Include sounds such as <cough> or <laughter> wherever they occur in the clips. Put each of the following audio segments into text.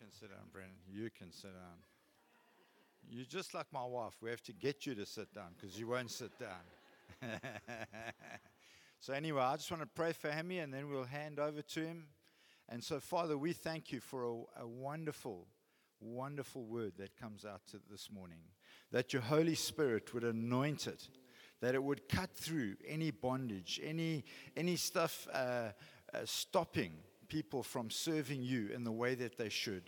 can sit down, Brennan. You can sit down. You're just like my wife. We have to get you to sit down because you won't sit down. <laughs> so, anyway, I just want to pray for Hammy and then we'll hand over to him. And so, Father, we thank you for a, a wonderful, wonderful word that comes out this morning. That your Holy Spirit would anoint it, that it would cut through any bondage, any, any stuff uh, uh, stopping people from serving you in the way that they should.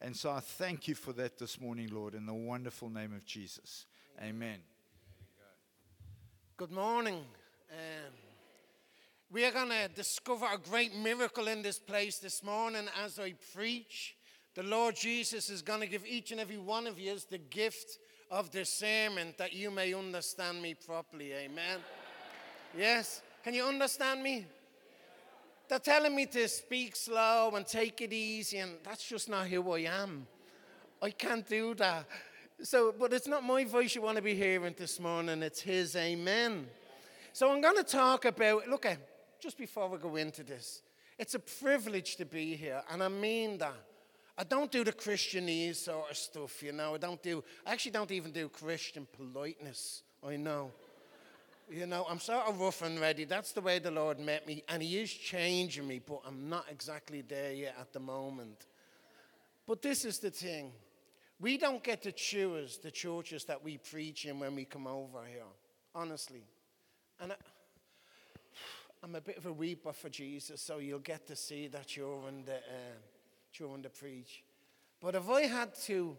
And so I thank you for that this morning, Lord, in the wonderful name of Jesus. Amen. Good morning. Um, we are going to discover a great miracle in this place this morning as I preach. The Lord Jesus is going to give each and every one of you the gift of discernment that you may understand me properly. Amen. Yes? Can you understand me? They're telling me to speak slow and take it easy, and that's just not who I am. I can't do that. So, but it's not my voice you want to be hearing this morning, it's His. Amen. So, I'm going to talk about, look, at, just before we go into this, it's a privilege to be here, and I mean that. I don't do the Christianese sort of stuff, you know. I don't do, I actually don't even do Christian politeness, I know. You know, I'm sort of rough and ready. That's the way the Lord met me, and He is changing me, but I'm not exactly there yet at the moment. But this is the thing we don't get to choose the churches that we preach in when we come over here, honestly. And I, am a bit of a weeper for Jesus, so you'll get to see that during the, uh, during the preach. But if I had to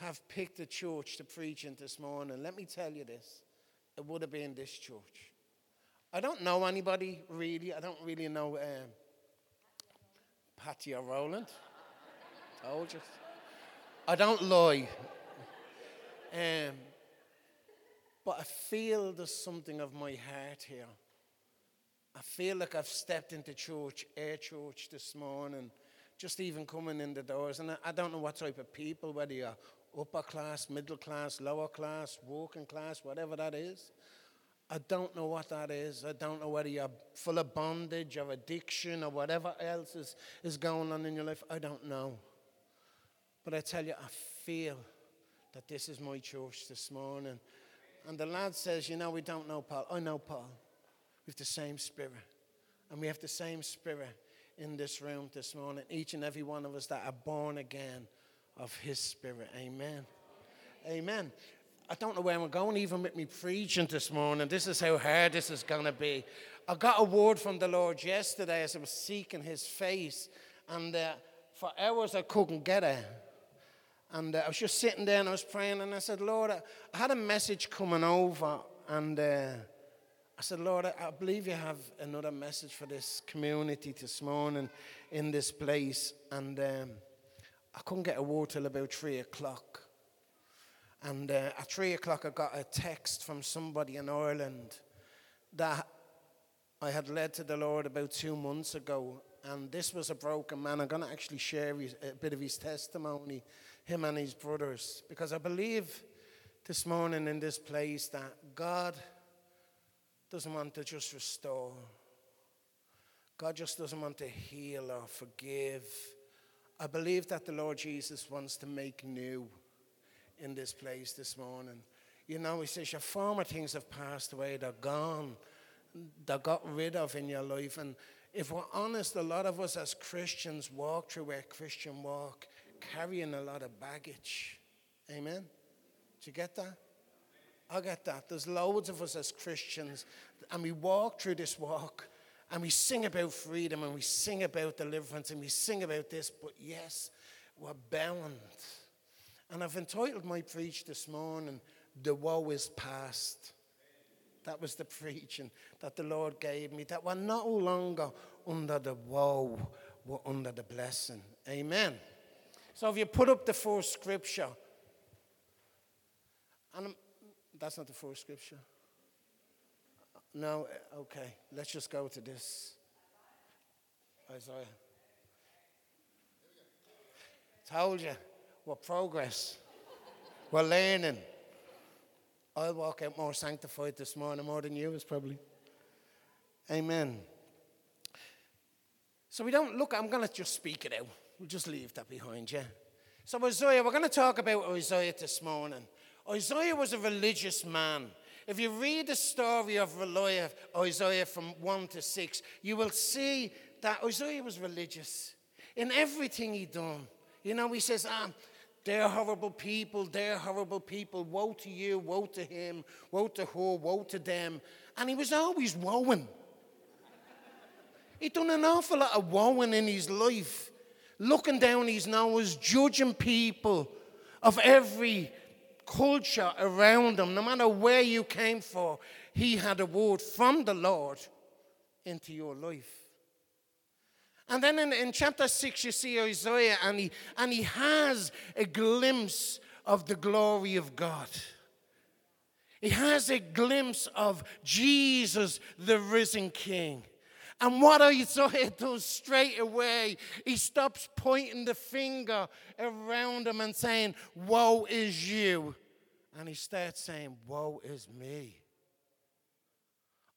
have picked a church to preach in this morning, let me tell you this it would have been this church. I don't know anybody really. I don't really know um, Patty or Roland. <laughs> Told you. I don't lie. Um, but I feel there's something of my heart here. I feel like I've stepped into church, air church this morning, just even coming in the doors. And I, I don't know what type of people, whether you're upper class, middle class, lower class, working class, whatever that is. I don't know what that is. I don't know whether you're full of bondage or addiction or whatever else is, is going on in your life. I don't know. But I tell you, I feel that this is my church this morning. And the lad says, You know, we don't know Paul. I know Paul. We have the same spirit. And we have the same spirit in this room this morning. Each and every one of us that are born again of His Spirit. Amen. Amen. I don't know where I'm going, even with me preaching this morning. This is how hard this is going to be. I got a word from the Lord yesterday as I was seeking His face, and uh, for hours I couldn't get it. And uh, I was just sitting there and I was praying, and I said, Lord, I, had a message coming over, and uh, I said, Lord, I, I believe you have another message for this community this morning in this place. And um, I couldn't get a word till about three o'clock. And uh, at three o'clock, I got a text from somebody in Ireland that I had led to the Lord about two months ago. And this was a broken man. I'm going to actually share his, a bit of his testimony, him and his brothers, because I believe this morning in this place that God doesn't want to just restore, God just doesn't want to heal or forgive. I believe that the Lord Jesus wants to make new in this place this morning. You know, He says, Your former things have passed away, they're gone, they're got rid of in your life. And if we're honest, a lot of us as Christians walk through our Christian walk carrying a lot of baggage. Amen? Do you get that? I get that. There's loads of us as Christians, and we walk through this walk and we sing about freedom and we sing about deliverance and we sing about this, but yes, we're bound. And I've entitled my preach this morning, The Woe is Past. That was the <laughs> preaching that the Lord gave me, that we're no longer under the woe, we're under the blessing. Amen. So if you put up the first scripture, and I'm, that's not the first scripture. No, eh, okay. Let's just go to this. Isaiah. Told you, we're progress. We're learning. I'll walk out more sanctified this morning, more than you is probably. Amen. So we don't look, I'm going to just speak it out. We'll just leave that behind, yeah? So, Isaiah, we're going to talk about Isaiah this morning. Isaiah was a religious man. If you read the story of Isaiah from 1 to 6, you will see that Isaiah was religious in everything he done. You know, he says, ah, they're horrible people, they're horrible people. Woe to you, woe to him, woe to her, woe to them. And he was always woeing. He'd done an awful lot of woeing in his life looking down his nose, judging people of every culture around him, no matter where you came from, he had a word from the Lord into your life. And then in, in chapter 6, you see Isaiah, and he, and he has a glimpse of the glory of God. He has a glimpse of Jesus, the risen King. And what <laughs> Isaiah does straight away, he stops pointing the finger around him and saying, Woe is you. And he starts saying, Woe is me.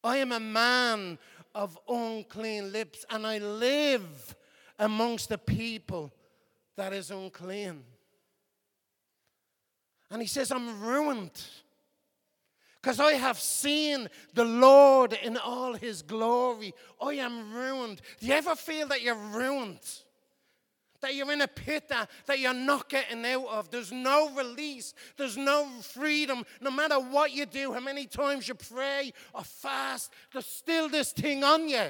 I am a man of unclean lips, and I live amongst the people that is unclean. And he says, I'm ruined because I have seen the Lord in all his glory. I am ruined. Do you ever feel that you're ruined? That you're in a pit that, that you're not getting out of. There's no release. There's no freedom. No matter what you do, how many times you pray or fast, there's still this thing on you.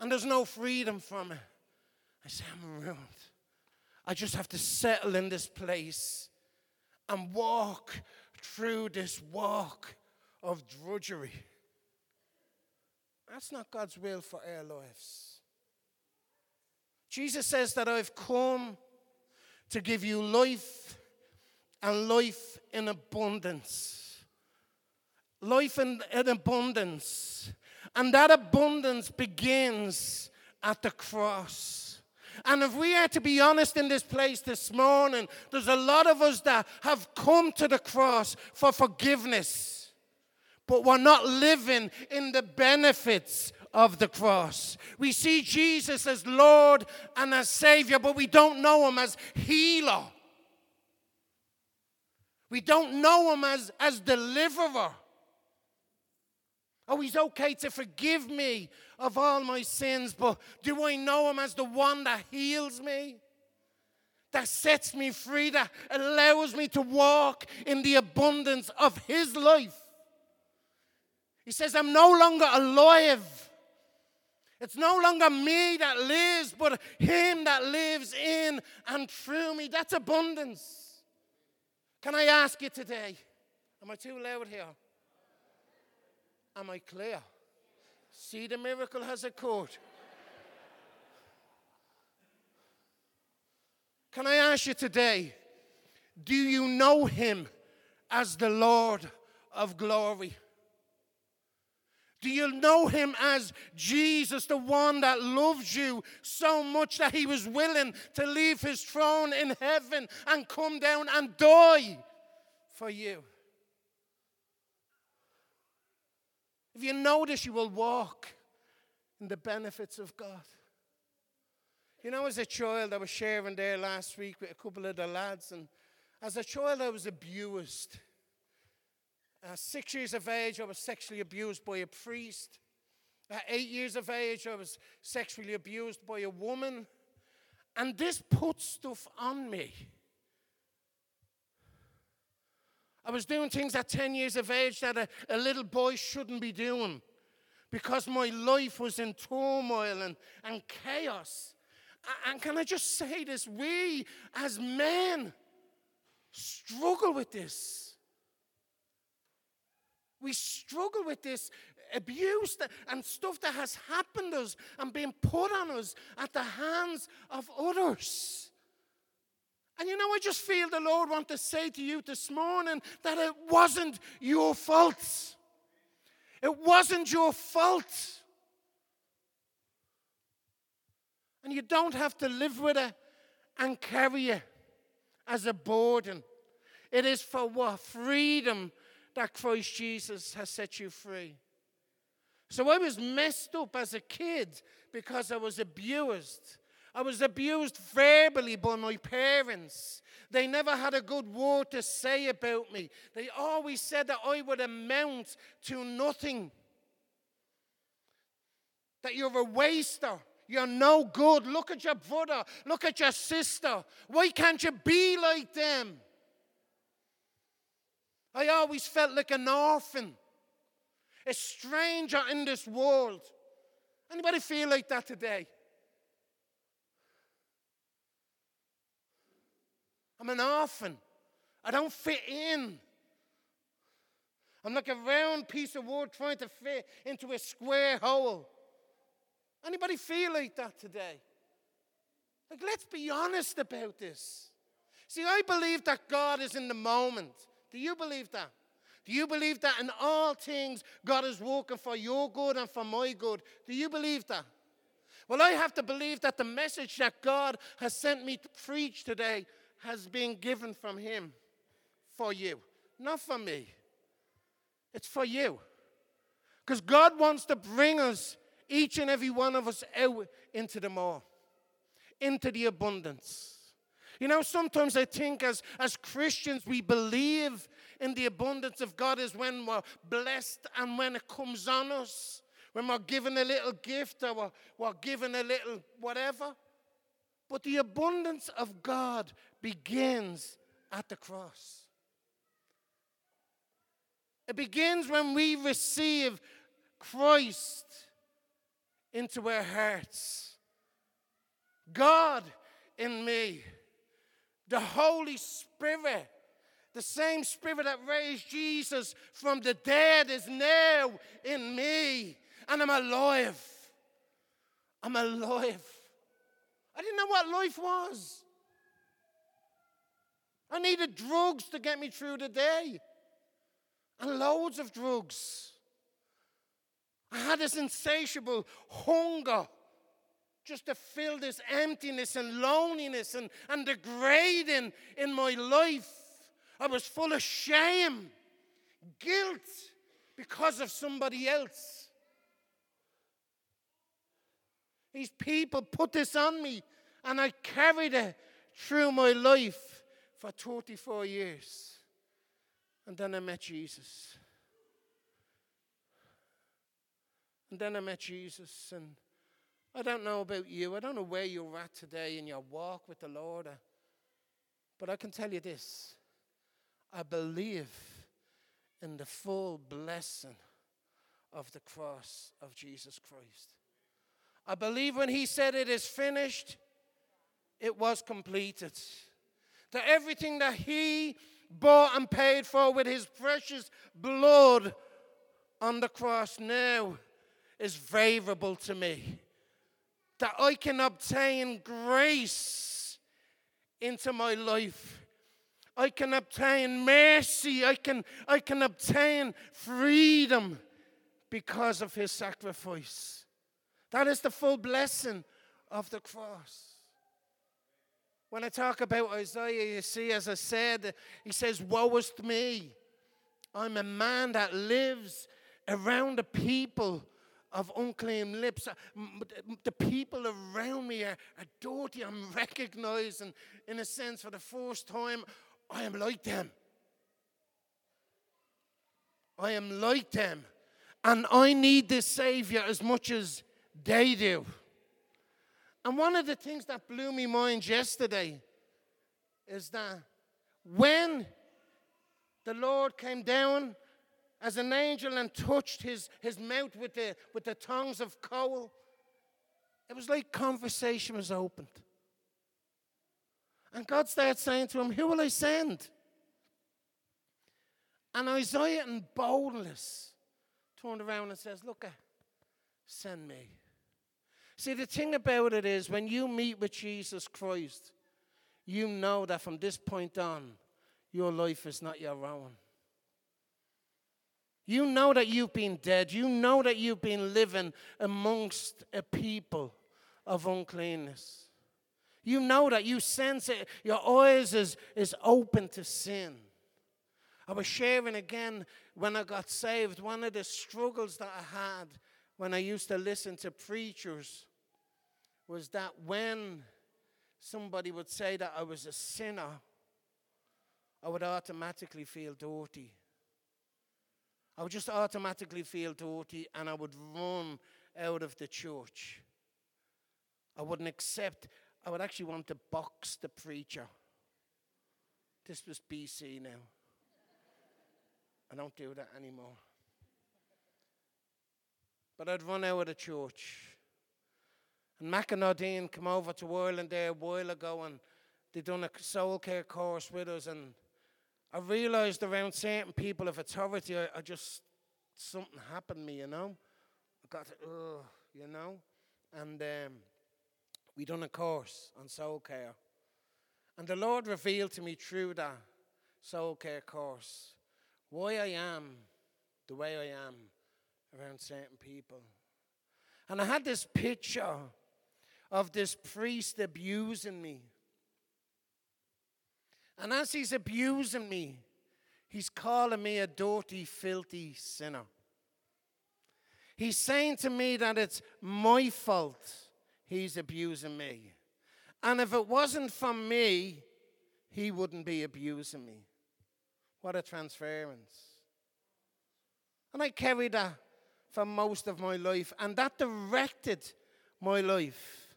And there's no freedom from it. I say, I'm ruined. I just have to settle in this place and walk through this walk of drudgery. That's not God's will for our lives. Jesus says that I've come to give you life and life in abundance. Life in, in abundance. And that abundance begins at the cross. And if we are to be honest in this place this morning, there's a lot of us that have come to the cross for forgiveness, but we're not living in the benefits of the cross. We see Jesus as Lord and as Savior, but we don't know Him as healer. We don't know Him as, as deliverer. Oh, He's okay to forgive me of all my sins, but do I know Him as the one that heals me? That sets me free, that allows me to walk in the abundance of His life. He says, I'm no longer alive. It's no longer me that lives, but Him that lives in and through me. That's abundance. Can I ask you today? Am I too loud here? Am I clear? See, the miracle has occurred. Can I ask you today, do you know him as the Lord of glory? Do you know him as Jesus, the one that loves you so much that he was willing to leave his throne in heaven and come down and die for you? If you this, you will walk in the benefits of God. You know, as a child, I was sharing there last week with a couple of the lads, and as a child, I was abused. At six years of age, I was sexually abused by a priest. At eight years of age, I was sexually abused by a woman. And this put stuff on me. I was doing things at 10 years of age that a, a little boy shouldn't be doing because my life was in turmoil and, and chaos. And can I just say this? We as men struggle with this. We struggle with this abuse and stuff that has happened to us and been put on us at the hands of others. And you know, I just feel the Lord want to say to you this morning that it wasn't your fault. It wasn't your fault. And you don't have to live with it and carry it as a burden. It is for what? Freedom that Christ Jesus has set you free. So I was messed up as a kid because I was abused. I was abused verbally by my parents. They never had a good word to say about me. They always said that I would amount to nothing, that you're a waster. You're no good. Look at your brother. Look at your sister. Why can't you be like them? I always felt like an orphan, a stranger in this world. Anybody feel like that today? I'm an orphan. I don't fit in. I'm like a round piece of wood trying to fit into a square hole. Anybody feel like that today? Like, let's be honest about this. See, I believe that God is in the moment. Do you believe that? Do you believe that in all things God is working for your good and for my good? Do you believe that? Well, I have to believe that the message that God has sent me to preach today has been given from Him for you, not for me. It's for you. Because God wants to bring us each and every one of us out into the more, into the abundance. You know, sometimes I think as, as Christians, we believe in the abundance of God is when we're blessed and when it comes on us, when we're given a little gift or we're, we're given a little whatever. But the abundance of God begins at the cross. It begins when we receive Christ into our hearts. God in me. The Holy Spirit, the same Spirit that raised Jesus from the dead, is now in me. And I'm alive. I'm alive. I didn't know what life was. I needed drugs to get me through the day, and loads of drugs. I had this insatiable hunger just to fill this emptiness and loneliness and, and degrading in my life. I was full of shame, guilt because of somebody else. These people put this on me, and I carried it through my life for 24 years. And then I met Jesus. And then I met Jesus, and I don't know about you. I don't know where you're at today in your walk with the Lord. But I can tell you this I believe in the full blessing of the cross of Jesus Christ. I believe when he said it is finished, it was completed. That everything that he bought and paid for with his precious blood on the cross now is favorable to me. That I can obtain grace into my life. I can obtain mercy. I can, I can obtain freedom because of his sacrifice. That is the full blessing of the cross. When I talk about Isaiah, you see, as I said, he says, Woe is me. I'm a man that lives around a people of unclean lips. Uh, the people around me are, are dirty. I'm recognizing, in a sense, for the first time, I am like them. I am like them. And I need this Savior as much as they do. And one of the things that blew me mind yesterday is that when the Lord came down as an angel and touched his, his mouth with the, with the tongues of coal. It was like conversation was opened. And God started saying to him, Who will I send? And Isaiah, in boldness, turned around and says, Look, uh, send me. See, the thing about it is, when you meet with Jesus Christ, you know that from this point on, your life is not your own. You know that you've been dead. You know that you've been living amongst a people of uncleanness. You know that you sense it. Your eyes is, is open to sin. I was sharing again when I got saved, one of the struggles that I had when I used to listen to preachers was that when somebody would say that I was a sinner, I would automatically feel dirty. I would just automatically feel dirty and I would run out of the church. I wouldn't accept, I would actually want to box the preacher. This was BC now. I don't do that anymore. But I'd run out of the church. And Mac and Nadine come over to Ireland there a while ago and they done a soul care course with us. And I realized around certain people of authority, I, I just, something happened to me, you know. I got, oh, you know. And um, we done a course on soul care. And the Lord revealed to me through that soul care course why I am the way I am around certain people. And I had this picture of this priest abusing me. And as he's abusing me, he's calling me a dirty, filthy sinner. He's saying to me that it's my fault he's abusing me. And if it wasn't for me, he wouldn't be abusing me. What a transference. And I carried that for most of my life, and that directed my life.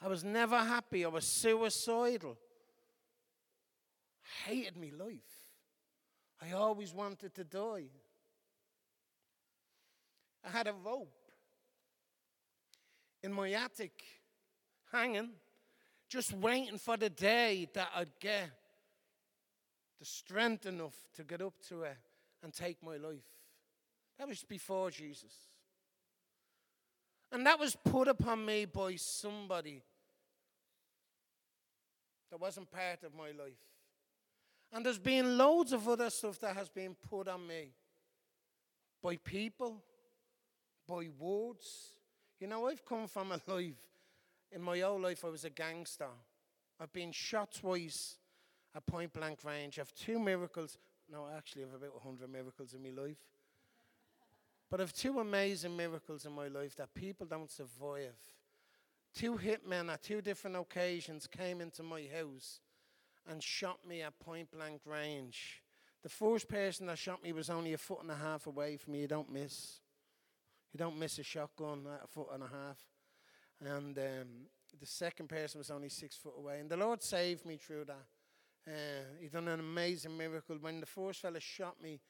I was never happy, I was suicidal. I hated my life. I always wanted to die. I had a rope in my attic hanging, just waiting for the day that I'd get the strength enough to get up to it and take my life. That was before Jesus. And that was put upon me by somebody that wasn't part of my life. And there's been loads of other stuff that has been put on me by people, by words. You know, I've come from a life, in my whole life, I was a gangster. I've been shot twice at point blank range. I have two miracles. No, actually, I have about 100 miracles in my life. But I have two amazing miracles in my life that people don't survive. Two hitmen at two different occasions came into my house and shot me at point blank range. The first person that shot me was only a foot and a half away from me. You don't miss. You don't miss a shotgun at a foot and a half. And um, the second person was only six foot away. And the Lord saved me through that. Uh, he done an amazing miracle. When the first fella shot me,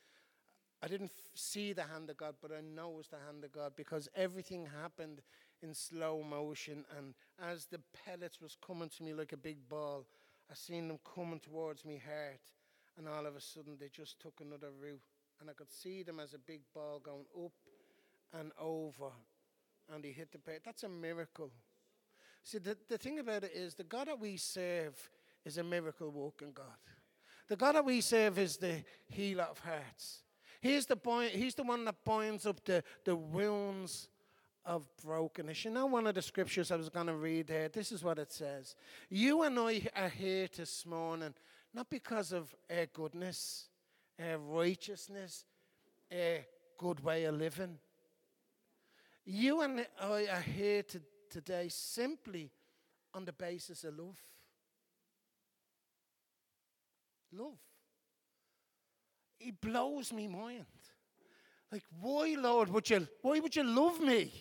I didn't f- see the hand of God, but I know it was the hand of God because everything happened in slow motion. And as the pellets was coming to me like a big ball, I seen them coming towards me heart. And all of a sudden, they just took another route. And I could see them as a big ball going up and over. And he hit the pavement. That's a miracle. See, the, the thing about it is the God that we serve is a miracle working God. The God that we serve is the healer of hearts. He's the, boy, he's the one that binds up the, the wounds of brokenness. You know, one of the scriptures I was going to read there, this is what it says. You and I are here this morning, not because of our goodness, our righteousness, our good way of living. You and I are here to, today simply on the basis of love. Love. It blows me mind. Like, why, Lord, would you, why would you love me?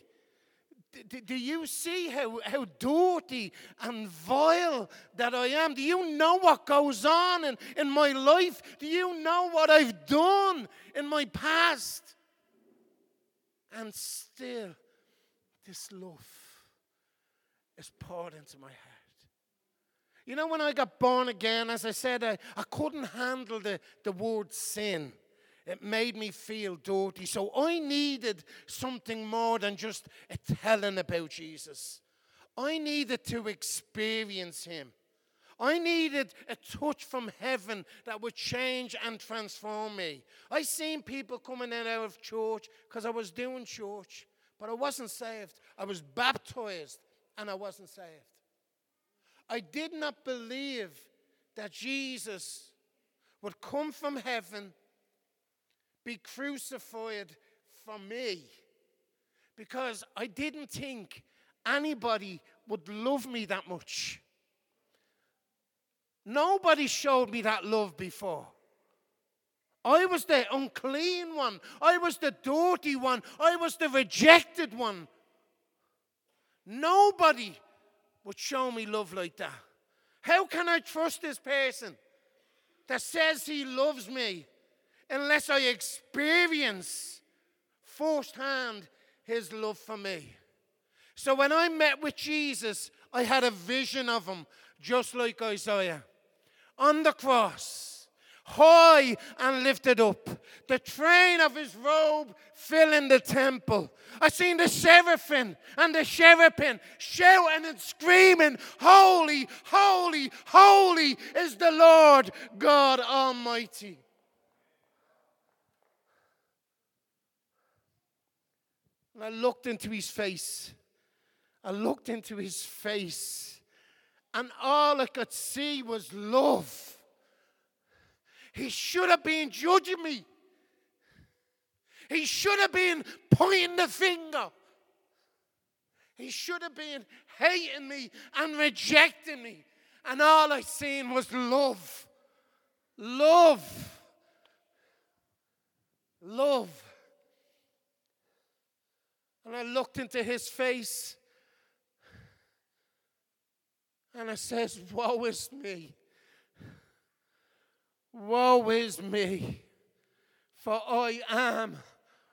Do, do you see how, how dirty and vile that I am? Do you know what goes on in, in my life? Do you know what I've done in my past? And still, this love is poured into my heart. You know, when I got born again, as I said, I, I couldn't handle the, the word sin. It made me feel dirty. So I needed something more than just a telling about Jesus. I needed to experience Him. I needed a touch from heaven that would change and transform me. I seen people coming in out of church because I was doing church, but I wasn't saved. I was baptized and I wasn't saved. I did not believe that Jesus would come from heaven, be crucified for me, because I didn't think anybody would love me that much. Nobody showed me that love before. I was the unclean one. I was the dirty one. I was the rejected one. Nobody would show me love like that. How can I trust this person that says he loves me unless I experience firsthand his love for me? So when I met with Jesus, I had a vision of him, just like Isaiah. On the cross, high and lifted up. The train of his robe filling the temple. I seen the seraphim and the cherubim shouting and screaming, Holy, holy, holy is the Lord God Almighty. And I looked into his face. I looked into his face. And all I could see was love. He should have been judging me. He should have been pointing the finger. He should have been hating me and rejecting me. And all I seen was love. Love. Love. And I looked into his face and I says, Woe is me. Woe is me, for I am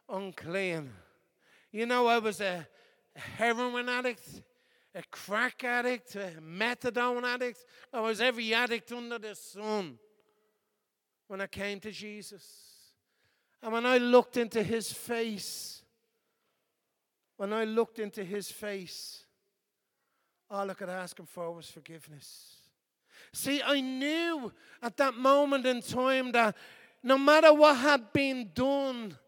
unclean. You know, I was a heroin addict, a crack addict, a methadone addict. I was every addict under the sun when I came to Jesus. And when I looked into his face, when I looked into his face, all I could ask him for was forgiveness. See, I knew at that moment in time that no matter what had been done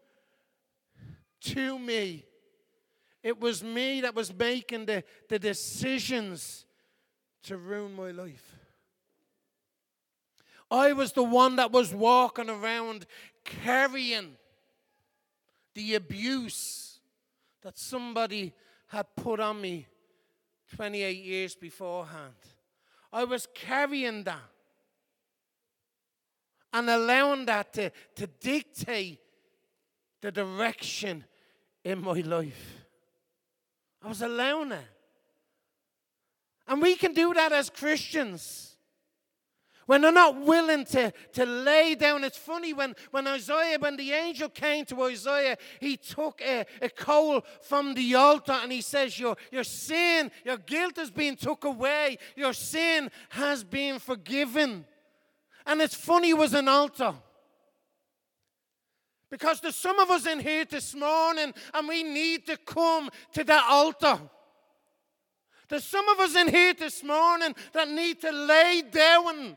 to me, it was me that was making the, the decisions to ruin my life. I was the one that was walking around carrying the abuse that somebody had put on me 28 years beforehand. I was carrying that and allowing that to, to dictate the direction in my life. I was allowing it. And we can do that as Christians. When they're not willing to, to lay down. It's funny when, when Isaiah, when the angel came to Isaiah, he took a, a coal from the altar and he says, your, your sin, your guilt has been took away. Your sin has been forgiven. And it's funny it was an altar. Because there's some of us in here this morning and we need to come to that altar. There's some of us in here this morning that need to lay down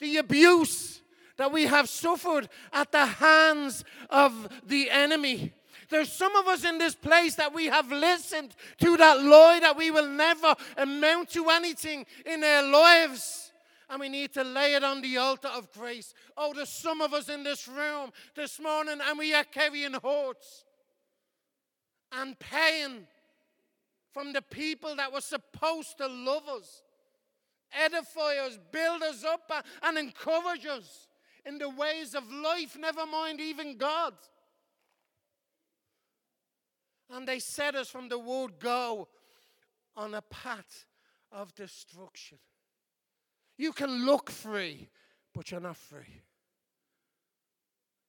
the abuse that we have suffered at the hands of the enemy. There's some of us in this place that we have listened to that lie that we will never amount to anything in our lives. And we need to lay it on the altar of grace. Oh, there's some of us in this room this morning and we are carrying hurts and pain from the people that were supposed to love us edify us, build us up, uh, and encourage us in the ways of life, never mind even God. And they set us from the word go on a path of destruction. You can look free, but you're not free.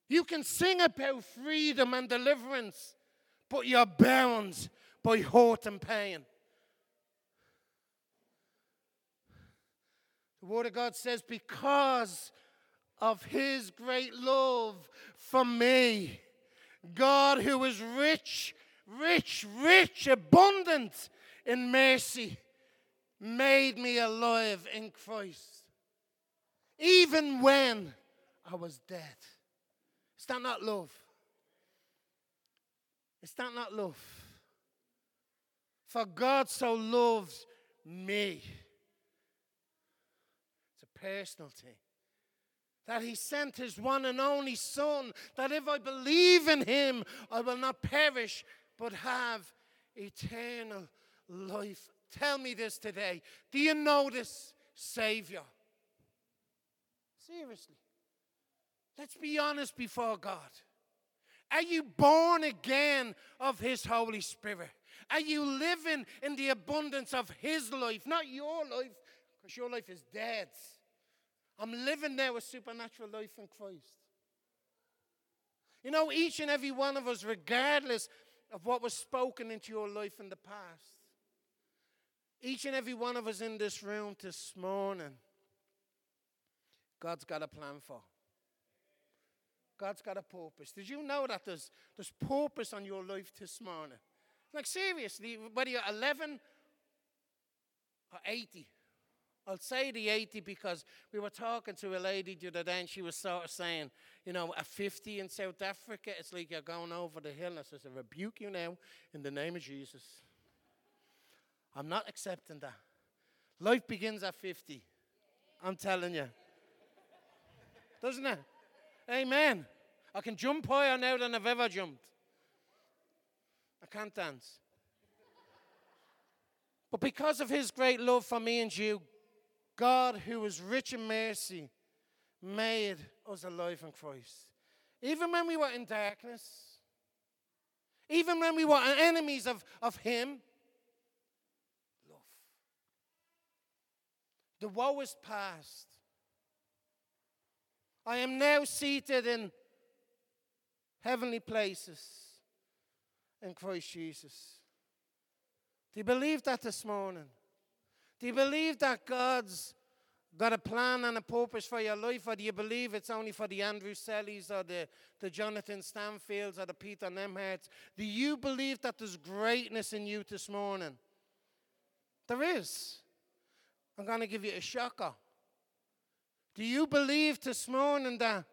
You can sing about freedom and deliverance, but you're bound by hurt and pain. The Word of God says, because of His great love for me, God, who is rich, rich, rich, abundant in mercy, made me alive in Christ, even when I was dead. Is that not love? Is that not love? For God so loved me personal thing. That he sent his one and only Son, that if I believe in him, I will not perish, but have eternal life. tell me this today. Do you know this Savior? Seriously. Let's be honest before God. Are you born again of His Holy Spirit? Are you living in the abundance of His life, not your life, because your life is dead? I'm living now a supernatural life in Christ. You know, each and every one of us, regardless of what was spoken into your life in the past, each and every one of us in this room this morning, God's got a plan for. God's got a purpose. Did you know that there's, there's purpose on your life this morning? Like, seriously, whether you're 11 or 80, I'll say the 80 because we were talking to a lady the other day and she was sort of saying, you know, a 50 in South Africa, it's like you're going over the hill. And I says, I rebuke you now in the name of Jesus. I'm not accepting that. Life begins at 50. I'm telling you. Doesn't it? Amen. I can jump higher now than I've ever jumped. I can't dance. But because of his great love for me and you, God, who is rich in mercy, made us alive in Christ. Even when we were in darkness, even when we were enemies of, of Him, love. The woe is past. I am now seated in heavenly places in Christ Jesus. Do you believe that this morning? Do you believe that God's got a plan and a purpose for your life, or do you believe it's only for the Andrew Selleys or the, the Jonathan Stanfields or the Peter Nemharts? Do you believe that there's greatness in you this morning? There is. I'm going to give you a shocker. Do you believe this morning that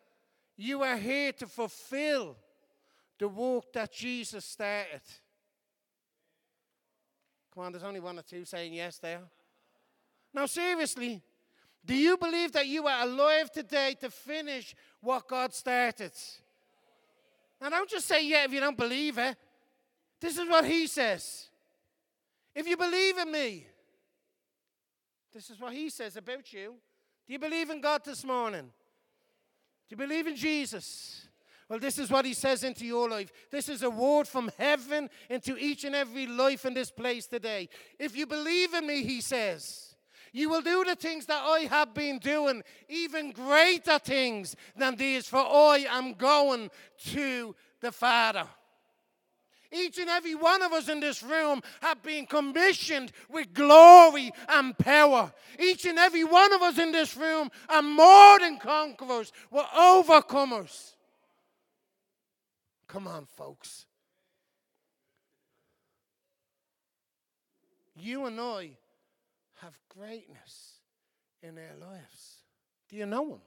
you are here to fulfill the work that Jesus started? Come on, there's only one or two saying yes there. Now, seriously, do you believe that you are alive today to finish what God started? Now, don't just say yeah if you don't believe it. This is what He says. If you believe in me, this is what He says about you. Do you believe in God this morning? Do you believe in Jesus? Well, this is what he says into your life. This is a word from heaven into each and every life in this place today. If you believe in me, he says, you will do the things that I have been doing, even greater things than these, for I am going to the Father. Each and every one of us in this room have been commissioned with glory and power. Each and every one of us in this room are more than conquerors, we're overcomers. Come on, folks. You and I have greatness in their lives. Do you know Him?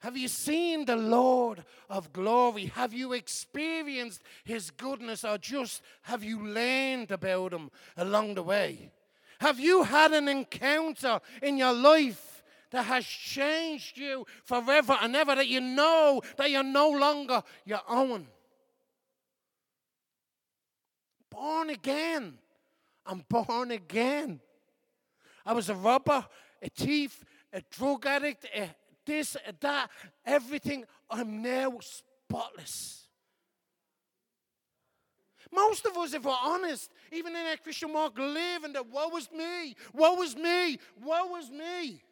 Have you seen the Lord of glory? Have you experienced His goodness or just have you learned about Him along the way? Have you had an encounter in your life that has changed you forever and ever that you know that you're no longer your own? Born again. I'm born again. I was a robber, a thief, a drug addict, a this, a that, everything. I'm now spotless. Most of us, if we're honest, even in our Christian walk, live in the woe is me, woe is me, woe is me.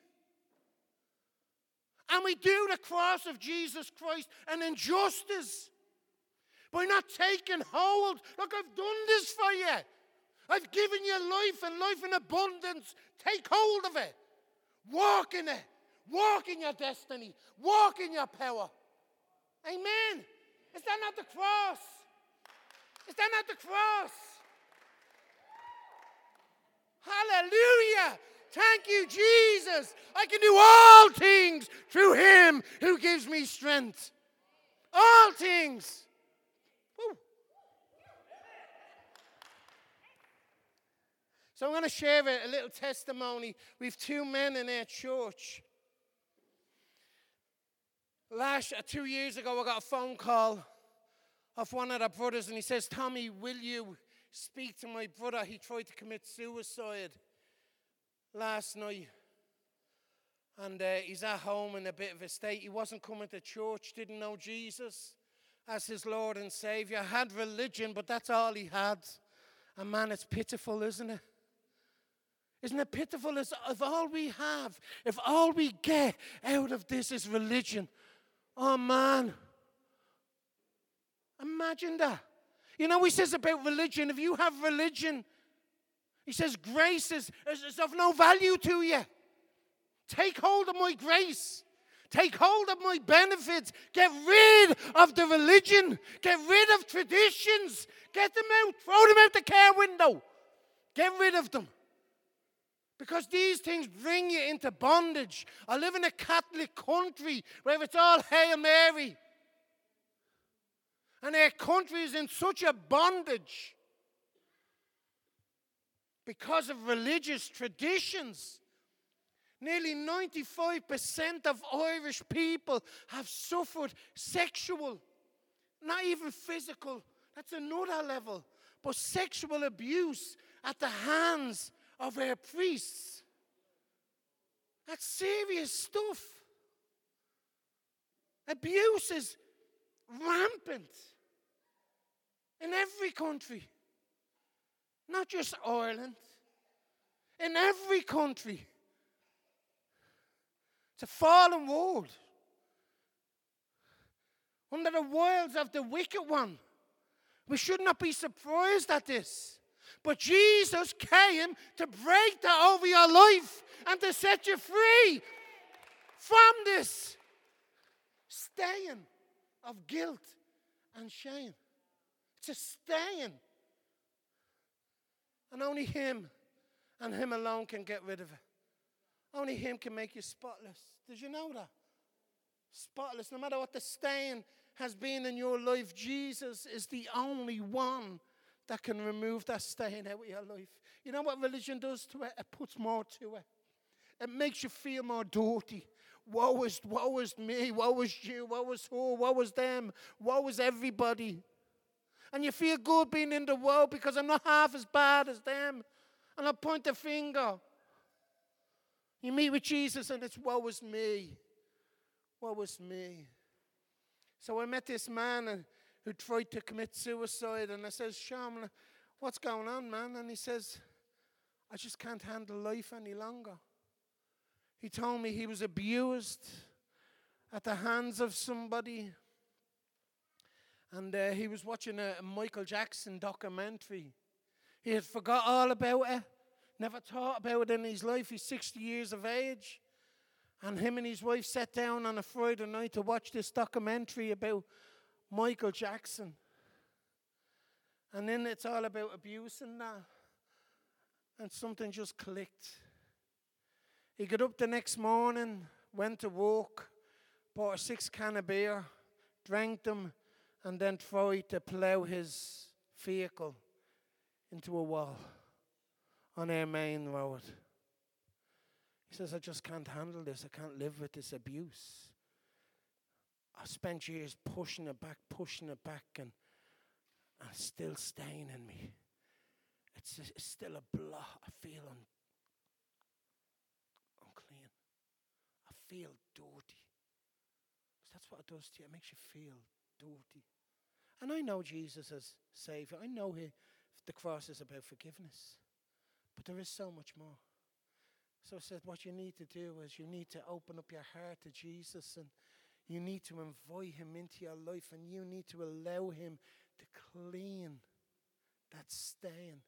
And we do the cross of Jesus Christ an injustice by not taking hold. Look, I've done this for you. I've given you life and life in abundance. Take hold of it. Walk in it. Walk in your destiny. Walk in your power. Amen. Is that not the cross? Is that not the cross? Hallelujah. Thank you, Jesus. I can do all things through him who gives me strength. All things. So I'm going to share a, little testimony with two men in our church. Last uh, two years ago, I got a phone call of one of the brothers, and he says, Tommy, will you speak to my brother. He tried to commit suicide last night. And uh, he's at home in a bit of a state. He wasn't coming to church, didn't know Jesus as his Lord and Savior, had religion, but that's all he had. And man, it's pitiful, isn't it? Isn't it pitiful if all we have, if all we get out of this is religion? Oh man. Imagine that. You know, he says about religion, if you have religion, he says grace is, is, is of no value to you. Take hold of my grace. Take hold of my benefits. Get rid of the religion. Get rid of traditions. Get them out. Throw them out the car window. Get rid of them. Because these things bring you into bondage. I live in a Catholic country where it's all Hail Mary. And our country is in such a bondage because of religious traditions. Nearly 95% of Irish people have suffered sexual, not even physical, that's another level, but sexual abuse at the hands of our priests. That's serious stuff. Abuse is rampant in every country, not just Ireland, in every country. It's a fallen world under the wiles of the wicked one. We should not be surprised at this. But Jesus came to break that over your life and to set you free from this stain of guilt and shame. It's a stain. And only Him and Him alone can get rid of it. Only Him can make you spotless. Did you know that? Spotless. No matter what the stain has been in your life, Jesus is the only one that can remove that stain out of your life. You know what religion does to it? It puts more to it. It makes you feel more dirty. Woe is, woe is me, woe is you, woe is who, woe is them, woe is everybody. And you feel good being in the world because I'm not half as bad as them. And I point the finger. You meet with Jesus and it's woe is me. Woe is me. So I met this man who tried to commit suicide and I says, Sean, what's going on, man? And he says, I just can't handle life any longer. He told me he was abused at the hands of somebody. And uh, he was watching a, a Michael Jackson documentary. He had forgot all about it, never thought about it in his life. He's 60 years of age. And him and his wife sat down on a Friday night to watch this documentary about Michael Jackson. And then it's all about abuse and that. And something just clicked. He got up the next morning, went to work, bought a six can of beer, drank them, and then tried to plough his vehicle into a wall on our main road. He says, I just can't handle this. I can't live with this abuse. I spent years pushing it back, pushing it back, and, and it's still staying in me. It's, it's still a blot. I feel un, unclean. I feel dirty. That's what it does to you. It makes you feel dirty. And I know Jesus as Savior. I know he, the cross is about forgiveness. But there is so much more. So I said, what you need to do is you need to open up your heart to Jesus and you need to invite him into your life and you need to allow him to clean that stain,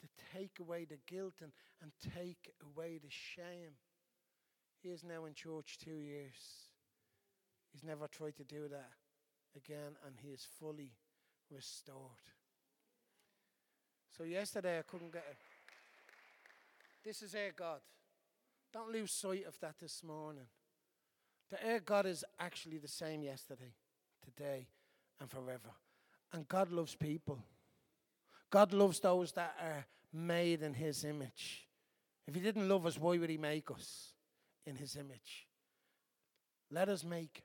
to take away the guilt and, and take away the shame. He is now in church two years. He's never tried to do that again, and he is fully restored. So, yesterday I couldn't get it. This is our God. Don't lose sight of that this morning. The our God is actually the same yesterday, today, and forever. And God loves people. God loves those that are made in His image. If He didn't love us, why would He make us? in his image. Let us make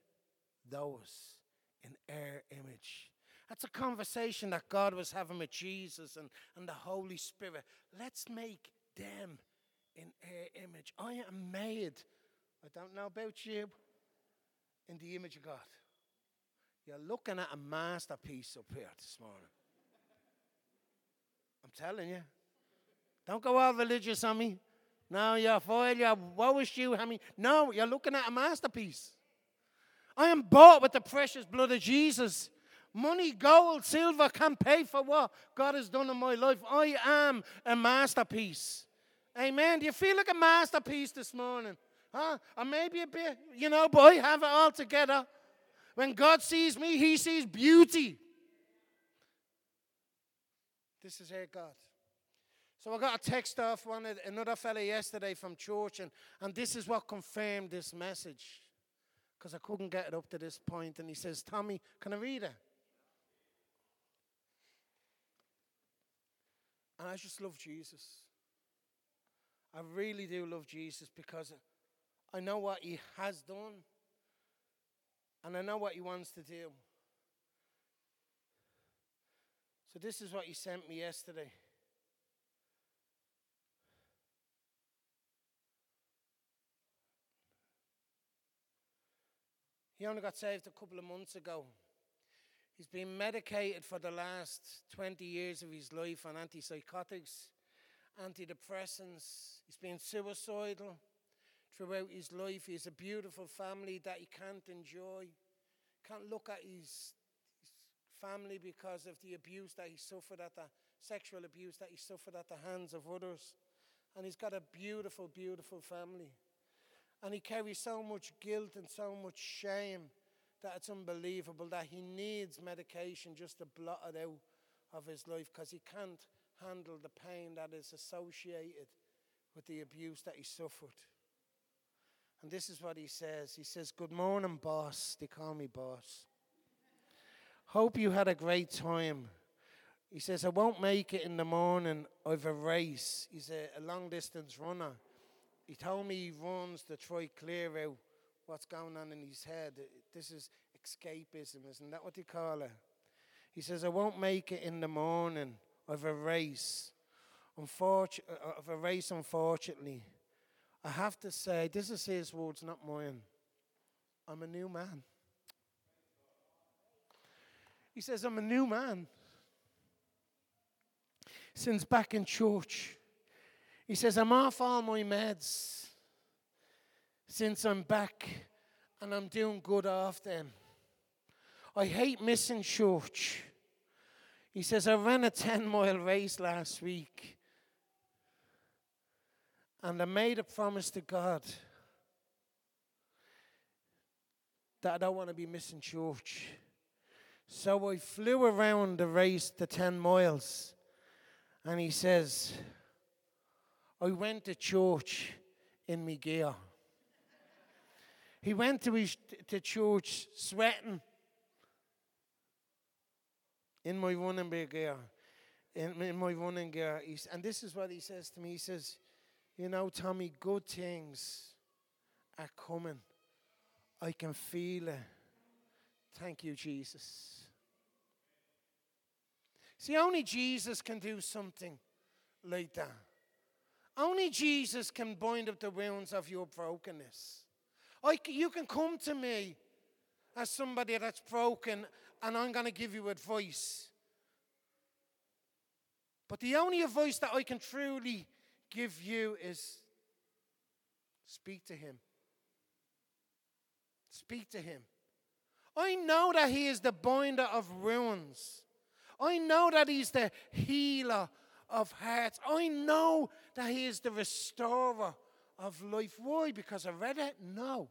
those in our image. That's a conversation that God was having with Jesus and, and the Holy Spirit. Let's make them in our image. I am made, I don't know about you, in the image of God. You're looking at a masterpiece up here this morning. I'm telling you. Don't go all religious on me. No, you're foil, you're woe is you, I mean, no, you're looking at a masterpiece. I am bought with the precious blood of Jesus. Money, gold, silver can't pay for what God has done in my life. I am a masterpiece. Amen. Do you feel like a masterpiece this morning? Huh? Or maybe a bit, you know, but I have it all together. When God sees me, He sees beauty. This is our God. So I got a text off one another fella yesterday from church, and, and this is what confirmed this message. Because I couldn't get it up to this point. And he says, Tommy, can I read it? And I just love Jesus. I really do love Jesus because I know what he has done and I know what he wants to do. So, this is what he sent me yesterday. He only got saved a couple of months ago. He's been medicated for the last 20 years of his life on antipsychotics, antidepressants. He's been suicidal throughout his life. He has a beautiful family that he can't enjoy. Can't look at his, his family because of the abuse that he suffered at the sexual abuse that he suffered at the hands of others. And he's got a beautiful, beautiful family. And he carries so much guilt and so much shame that it's unbelievable that he needs medication just to blot it out of his life because he can't handle the pain that is associated with the abuse that he suffered. And this is what he says He says, Good morning, boss. They call me boss. Hope you had a great time. He says, I won't make it in the morning. I've a race. He's a, a long distance runner. He told me he runs to try clear out what's going on in his head. This is escapism, isn't that what they call it? He says, I won't make it in the morning of a race. Unfortu- uh, of a race, unfortunately. I have to say, this is his words, not mine. I'm a new man. He says, I'm a new man. Since back in church, he says, I'm off all my meds since I'm back and I'm doing good off them. I hate missing church. He says, I ran a 10 mile race last week and I made a promise to God that I don't want to be missing church. So I flew around the race, the 10 miles, and he says, I went to church in my gear. He went to his to church sweating in my running gear, in, in my running gear. He's, and this is what he says to me. He says, "You know, Tommy, good things are coming. I can feel it. Thank you, Jesus." See, only Jesus can do something like that. Only Jesus can bind up the wounds of your brokenness. I, you can come to me as somebody that's broken, and I'm going to give you advice. But the only advice that I can truly give you is speak to Him. Speak to Him. I know that He is the binder of ruins. I know that He's the healer of hearts. I know that He is the restorer of life. Why? Because I read it? No.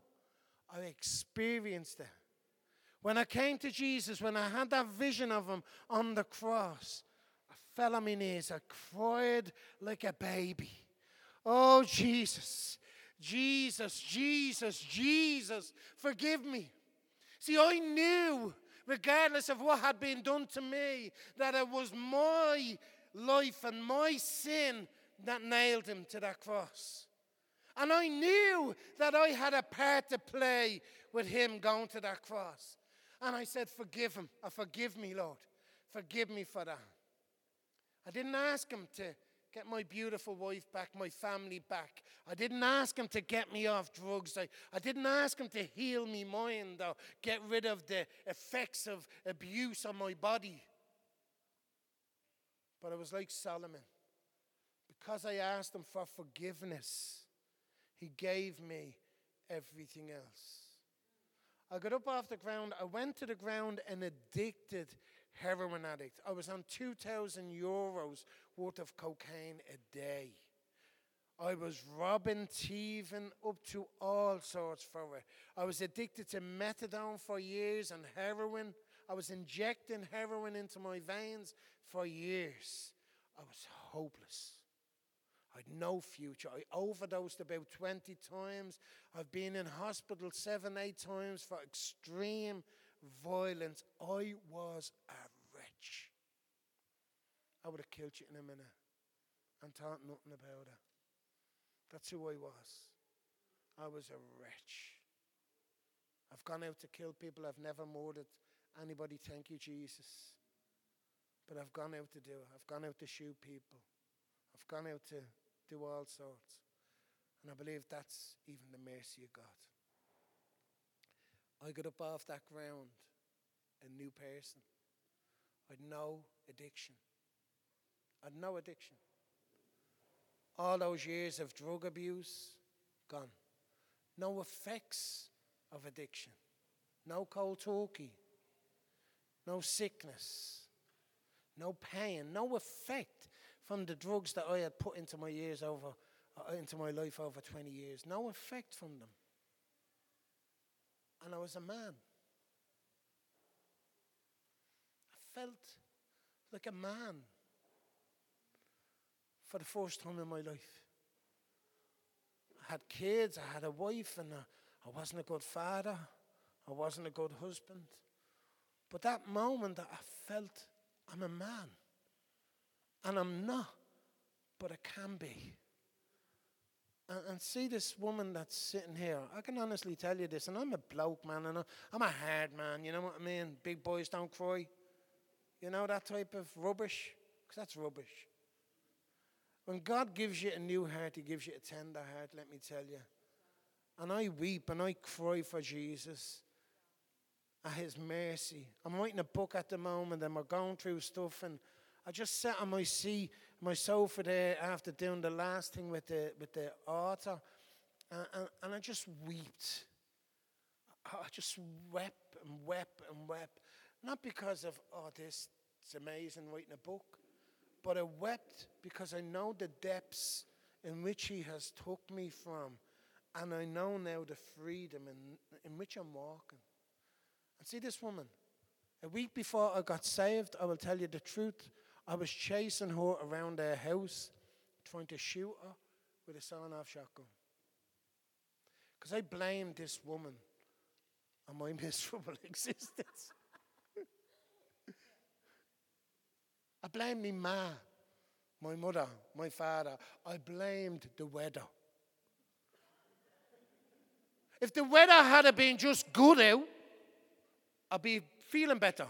I experienced it. When I came to Jesus, when I had that vision of Him on the cross, fell on. I cried like a baby. Oh, Jesus, Jesus, Jesus, Jesus, forgive me. See, I knew, regardless of what had been done to me, that it was my life and my sin that nailed him to that cross. And I knew that I had a part to play with him going to that cross. And I said, Forgive him, or forgive me, Lord. forgive me for that. I didn't ask him to get my beautiful wife back, my family back. I didn't ask him to get me off drugs. I, I didn't ask him to heal me mind or get rid of the effects of abuse on my body. But I was like Solomon. Because I asked him for forgiveness, he gave me everything else. I got up off the ground. I went to the ground an addicted heroin addict. I was on 2,000 euros worth of cocaine a day. I was robbing, thieving, up to all sorts for it. I was addicted to methadone for years and heroin. I was injecting heroin into my veins for years. I was hopeless. I had no future. I overdosed about 20 times. I've been in hospital seven, eight times for extreme violence. I was a wretch. I would have killed you in a minute and thought nothing about it. That's who I was. I was a wretch. I've gone out to kill people. I've never murdered anybody. Thank you, Jesus. But I've gone out to do it. I've gone out to shoot people. I've gone out to do all sorts. And I believe that's even the mercy of God. I got up off that ground a new person. I had no addiction. I had no addiction. All those years of drug abuse, gone. No effects of addiction. No cold turkey. No sickness. No pain. No effect from the drugs that I had put into my years over, uh, into my life over 20 years. No effect from them. And I was a man. I felt like a man for the first time in my life. I had kids, I had a wife, and I wasn't a good father. I wasn't a good husband. But that moment, that I felt I'm a man. And I'm not, but I can be. And, and, see this woman that's sitting here. I can honestly tell you this, and I'm a bloke, man, and I'm a hard man, you know what I mean? Big boys don't cry. You know that type of rubbish? Because that's rubbish. When God gives you a new heart, He gives you a tender heart, let me tell you. And I weep and I cry for Jesus at His mercy. I'm writing a book at the moment and we're going through stuff and I just sat on my seat, my sofa there after doing the last thing with the, with the altar and, and, and I just wept. I just wept and wept and wept. Not because of, oh, this is amazing writing a book, but I wept because I know the depths in which He has took me from. And I know now the freedom in, in which I'm walking. And see this woman. A week before I got saved, I will tell you the truth. I was chasing her around her house, trying to shoot her with a sawn off shotgun. Because I blamed this woman on my <laughs> miserable <laughs> existence. I blamed me ma, my mother, my father. I blamed the weather. If the weather had been just good out, I'd be feeling better.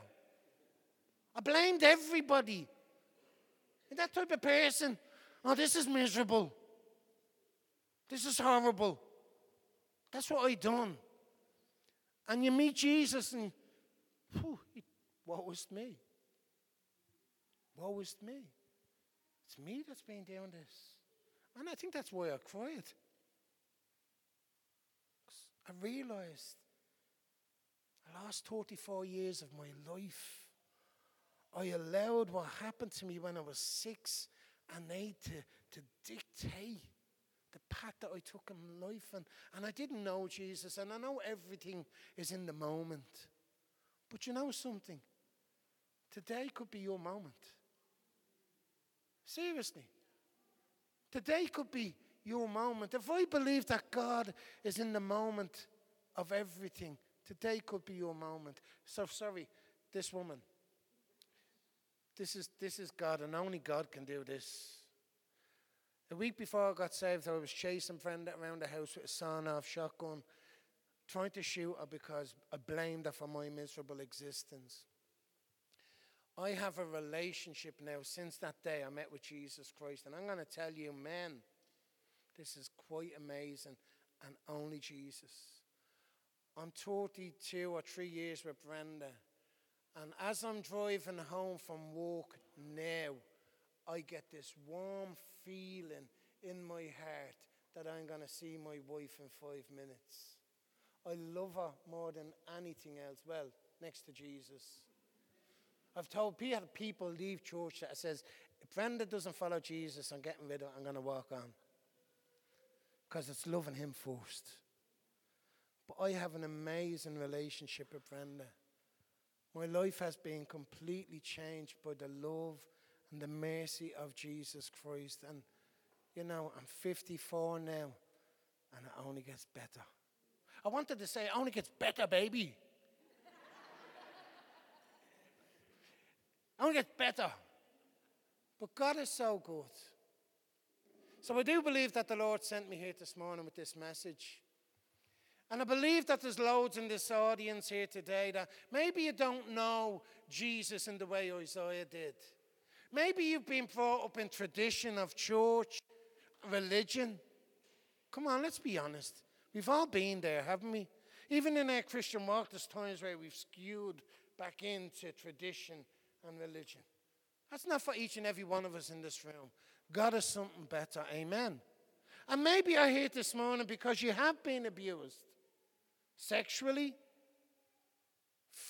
I blamed everybody. And that type of person, oh, this is miserable. This is horrible. That's what I done. And you meet Jesus and, whew, what was me? Woe is me. It's me that's been doing this. And I think that's why I cried. I realized the last 34 years of my life, I allowed what happened to me when I was six and eight to, to dictate the path that I took in life. And, and I didn't know Jesus, and I know everything is in the moment. But you know something? Today could be your moment. Seriously. Today could be your moment. If I believe that God is in the moment of everything, today could be your moment. So sorry, this woman. This is this is God, and only God can do this. A week before I got saved, I was chasing Brenda around the house with a sawn-off shotgun, trying to shoot her because I blamed her for my miserable existence. I have a relationship now since that day I met with Jesus Christ. And I'm going to tell you, men, this is quite amazing. And only Jesus. I'm 32 or three years with Brenda. And as I'm driving home from work now, I get this warm feeling in my heart that I'm going to see my wife in five minutes. I love her more than anything else. Well, next to Jesus. I've told people leave church that says, if Brenda doesn't follow Jesus, I'm getting rid of it, I'm going to walk on. Because it's loving him first. But I have an amazing relationship with Brenda. My life has been completely changed by the love and the mercy of Jesus Christ. And, you know, I'm 54 now, and it only gets better. I wanted to say, it only gets better, baby. It only gets better. But God is so good. So I do believe that the Lord sent me here this morning with this message. And I believe that there's loads in this audience here today that maybe you don't know Jesus in the way Isaiah did. Maybe you've been brought up in tradition of church, religion. Come on, let's be honest. We've all been there, haven't we? Even in our Christian walk, there's times where we've skewed back into tradition and religion. That's not for each and every one of us in this room. God is something better. Amen. And maybe you're here this morning because you have been abused sexually,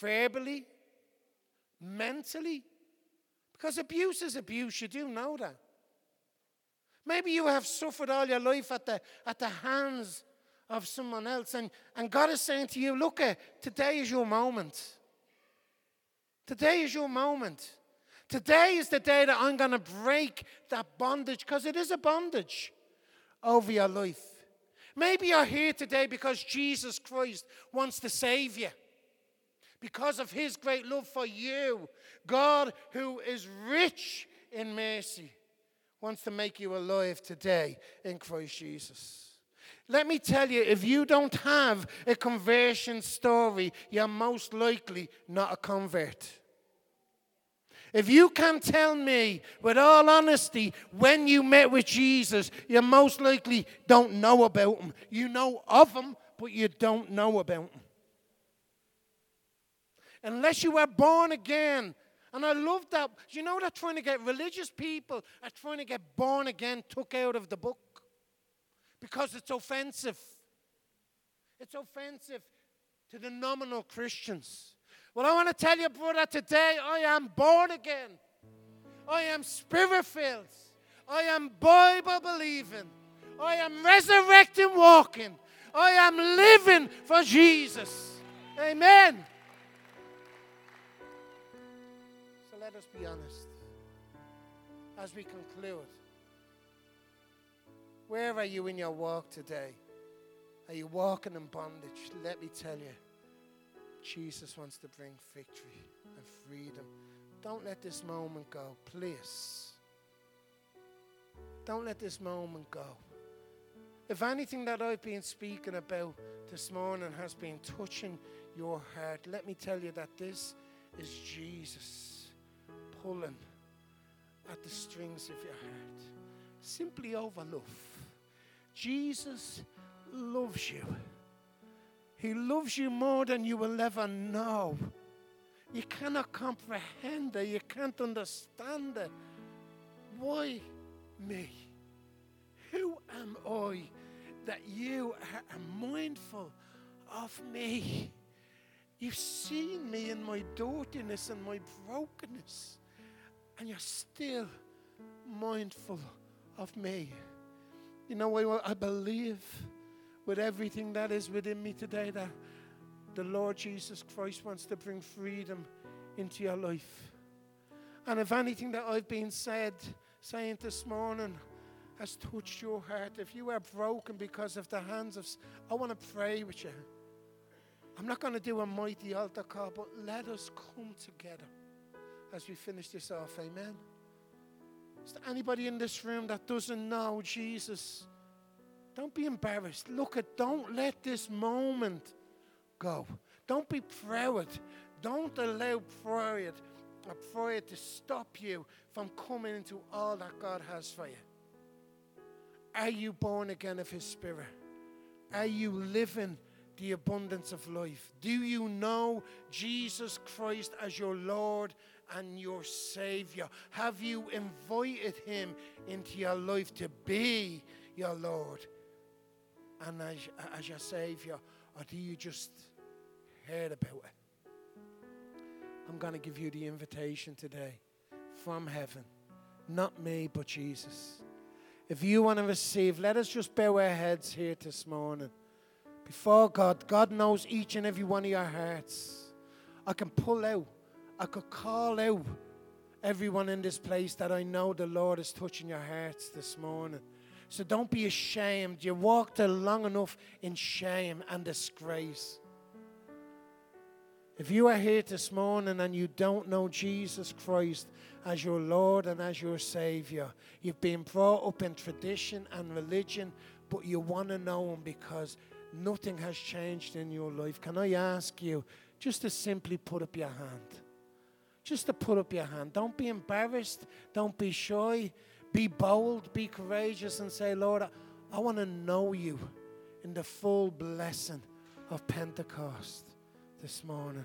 verbally, mentally. Because abuse is abuse, you do know that. Maybe you have suffered all your life at the, at the hands of someone else, and, and God is saying to you, Look, uh, today is your moment. Today is your moment. Today is the day that I'm going to break that bondage, because it is a bondage over your life. Maybe you're here today because Jesus Christ wants to save you. Because of his great love for you, God, who is rich in mercy, wants to make you alive today in Christ Jesus. Let me tell you, if you don't have a conversion story, you're most likely not a convert. If you can tell me with all honesty when you met with Jesus, you most likely don't know about him. You know of him, but you don't know about him. Unless you were born again. And I love that. You know, they're trying to get religious people are trying to get born again took out of the book because it's offensive. It's offensive to the nominal Christians. Well, I want to tell you, brother, today I am born again. I am spirit filled. I am Bible believing. I am resurrecting walking. I am living for Jesus. Amen. So let us be honest as we conclude. Where are you in your walk today? Are you walking in bondage? Let me tell you. Jesus wants to bring victory and freedom. Don't let this moment go, please. Don't let this moment go. If anything that I've been speaking about this morning has been touching your heart, let me tell you that this is Jesus pulling at the strings of your heart. Simply over love. Jesus loves you. He loves you more than you will ever know. You cannot comprehend it. You can't understand it. Why me? Who am I that you are mindful of me? You've seen me in my dirtiness and my brokenness, and you're still mindful of me. You know what I believe? With everything that is within me today that the Lord Jesus Christ wants to bring freedom into your life. And if anything that I've been said, saying this morning has touched your heart, if you are broken because of the hands of, I want to pray with you. I'm not going to do a mighty altar call, but let us come together as we finish this off. Amen. Is there anybody in this room that doesn't know Jesus? Don't be embarrassed. Look at, don't let this moment go. Don't be proud. Don't allow pride or for it to stop you from coming into all that God has for you? Are you born again of His Spirit? Are you living the abundance of life? Do you know Jesus Christ as your Lord and your Savior? Have you invited Him into your life to be your Lord and as, as your Savior? Or do you just hear about it? I'm going to give you the invitation today from heaven. Not me, but Jesus. If you want to receive, let us just bow our heads here this morning. Before God, God knows each and every one of your hearts. I can pull out, I could call out everyone in this place that I know the Lord is touching your hearts this morning. So don't be ashamed. You walked long enough in shame and disgrace. If you are here this morning and you don't know Jesus Christ as your Lord and as your Savior, you've been brought up in tradition and religion, but you want to know Him because nothing has changed in your life, can I ask you just to simply put up your hand? Just to put up your hand. Don't be embarrassed. Don't be shy. Be bold. Be courageous and say, Lord, I, I want to know you in the full blessing of Pentecost this morning.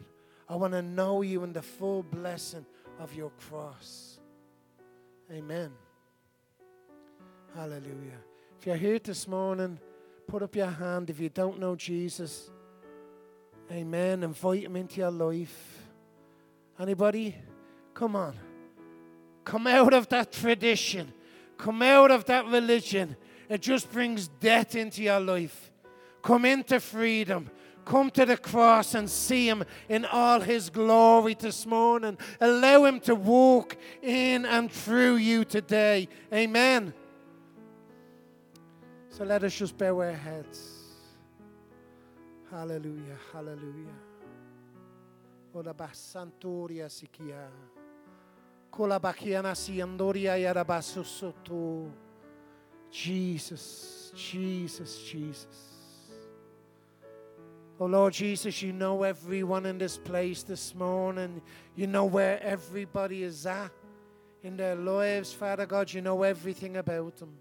I want to know you in the full blessing of your cross. Amen. Hallelujah. If you're here this morning, put up your hand. If you don't know Jesus, amen. Invite him into your life. Anybody? Come on. Come out of that tradition. Come out of that religion. It just brings death into your life. Come into freedom. Come to the cross and see Him in all His glory this morning. Allow Him to walk in and through you today. Amen. So let us just bow our heads. Hallelujah, hallelujah. Ola basantoria sikia. Kola Jesus, Jesus, Jesus. Oh Lord Jesus, you know everyone in this place this morning. You know where everybody is at in their lives, Father God. You know everything about them.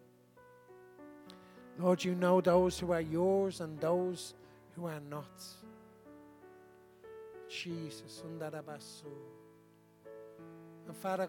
Lord, you know those who are yours and those who are not. Jesus, and Father